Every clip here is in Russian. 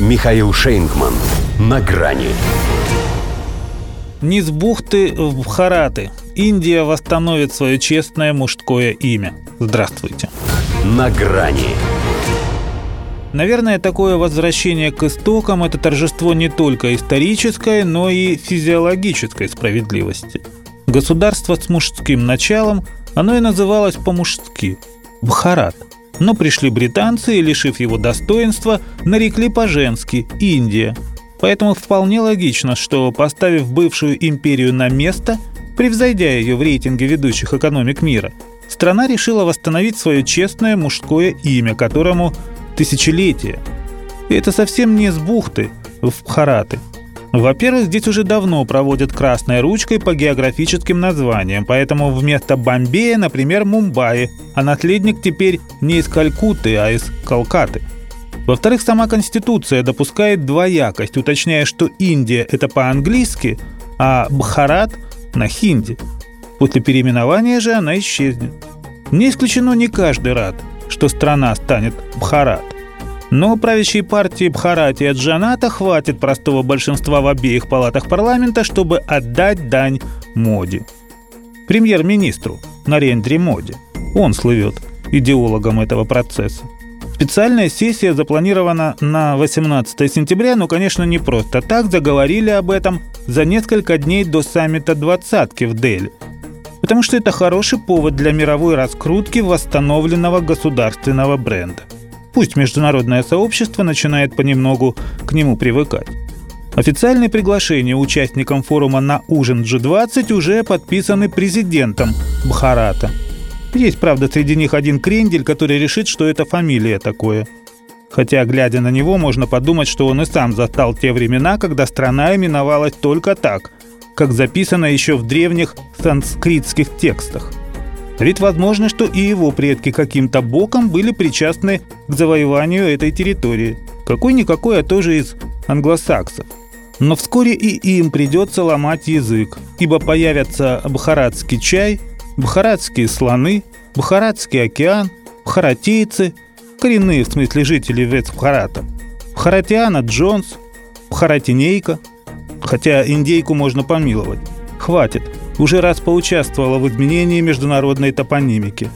Михаил Шейнгман. На грани. Низ бухты в Бхараты. Индия восстановит свое честное мужское имя. Здравствуйте. На грани. Наверное, такое возвращение к истокам – это торжество не только исторической, но и физиологической справедливости. Государство с мужским началом, оно и называлось по-мужски – Бхарат. Но пришли британцы и, лишив его достоинства, нарекли по-женски – Индия. Поэтому вполне логично, что, поставив бывшую империю на место, превзойдя ее в рейтинге ведущих экономик мира, страна решила восстановить свое честное мужское имя, которому тысячелетие. И это совсем не с бухты в Бхараты – во-первых, здесь уже давно проводят красной ручкой по географическим названиям, поэтому вместо Бомбея, например, Мумбаи, а наследник теперь не из Калькутты, а из Калкаты. Во-вторых, сама Конституция допускает двоякость, уточняя, что Индия – это по-английски, а Бхарат – на хинди. После переименования же она исчезнет. Не исключено не каждый рад, что страна станет Бхарат. Но правящей партии Бхарати от Джаната хватит простого большинства в обеих палатах парламента, чтобы отдать дань моде. Премьер-министру Нарендре Моди. Он слывет идеологом этого процесса. Специальная сессия запланирована на 18 сентября, но, конечно, не просто так. Заговорили об этом за несколько дней до саммита двадцатки в Дели. Потому что это хороший повод для мировой раскрутки восстановленного государственного бренда. Пусть международное сообщество начинает понемногу к нему привыкать. Официальные приглашения участникам форума на ужин G20 уже подписаны президентом Бхарата. Есть, правда, среди них один крендель, который решит, что это фамилия такое. Хотя, глядя на него, можно подумать, что он и сам застал те времена, когда страна именовалась только так, как записано еще в древних санскритских текстах – ведь возможно, что и его предки каким-то боком были причастны к завоеванию этой территории. Какой-никакой, а тоже из англосаксов. Но вскоре и им придется ломать язык, ибо появятся бхаратский чай, бхаратские слоны, бхаратский океан, бхаратейцы, коренные в смысле жители Вестбхарата, бхаратиана Джонс, бхаратинейка, хотя индейку можно помиловать. Хватит, уже раз поучаствовала в изменении международной топонимики.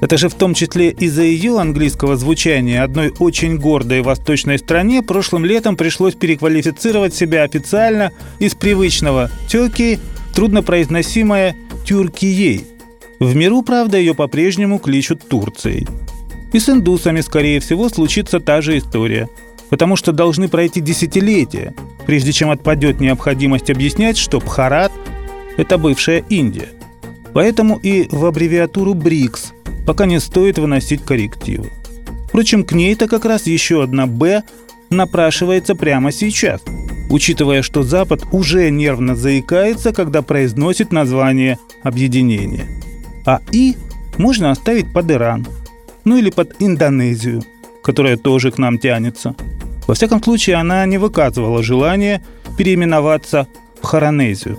Это же в том числе из-за ее английского звучания одной очень гордой восточной стране прошлым летом пришлось переквалифицировать себя официально из привычного «тёки» труднопроизносимое «тюркией». В миру, правда, ее по-прежнему кличут Турцией. И с индусами, скорее всего, случится та же история. Потому что должны пройти десятилетия, прежде чем отпадет необходимость объяснять, что Бхарат – это бывшая Индия. Поэтому и в аббревиатуру БРИКС пока не стоит выносить коррективы. Впрочем, к ней-то как раз еще одна «Б» напрашивается прямо сейчас, учитывая, что Запад уже нервно заикается, когда произносит название объединения. А «И» можно оставить под Иран, ну или под Индонезию, которая тоже к нам тянется. Во всяком случае, она не выказывала желания переименоваться в Харанезию.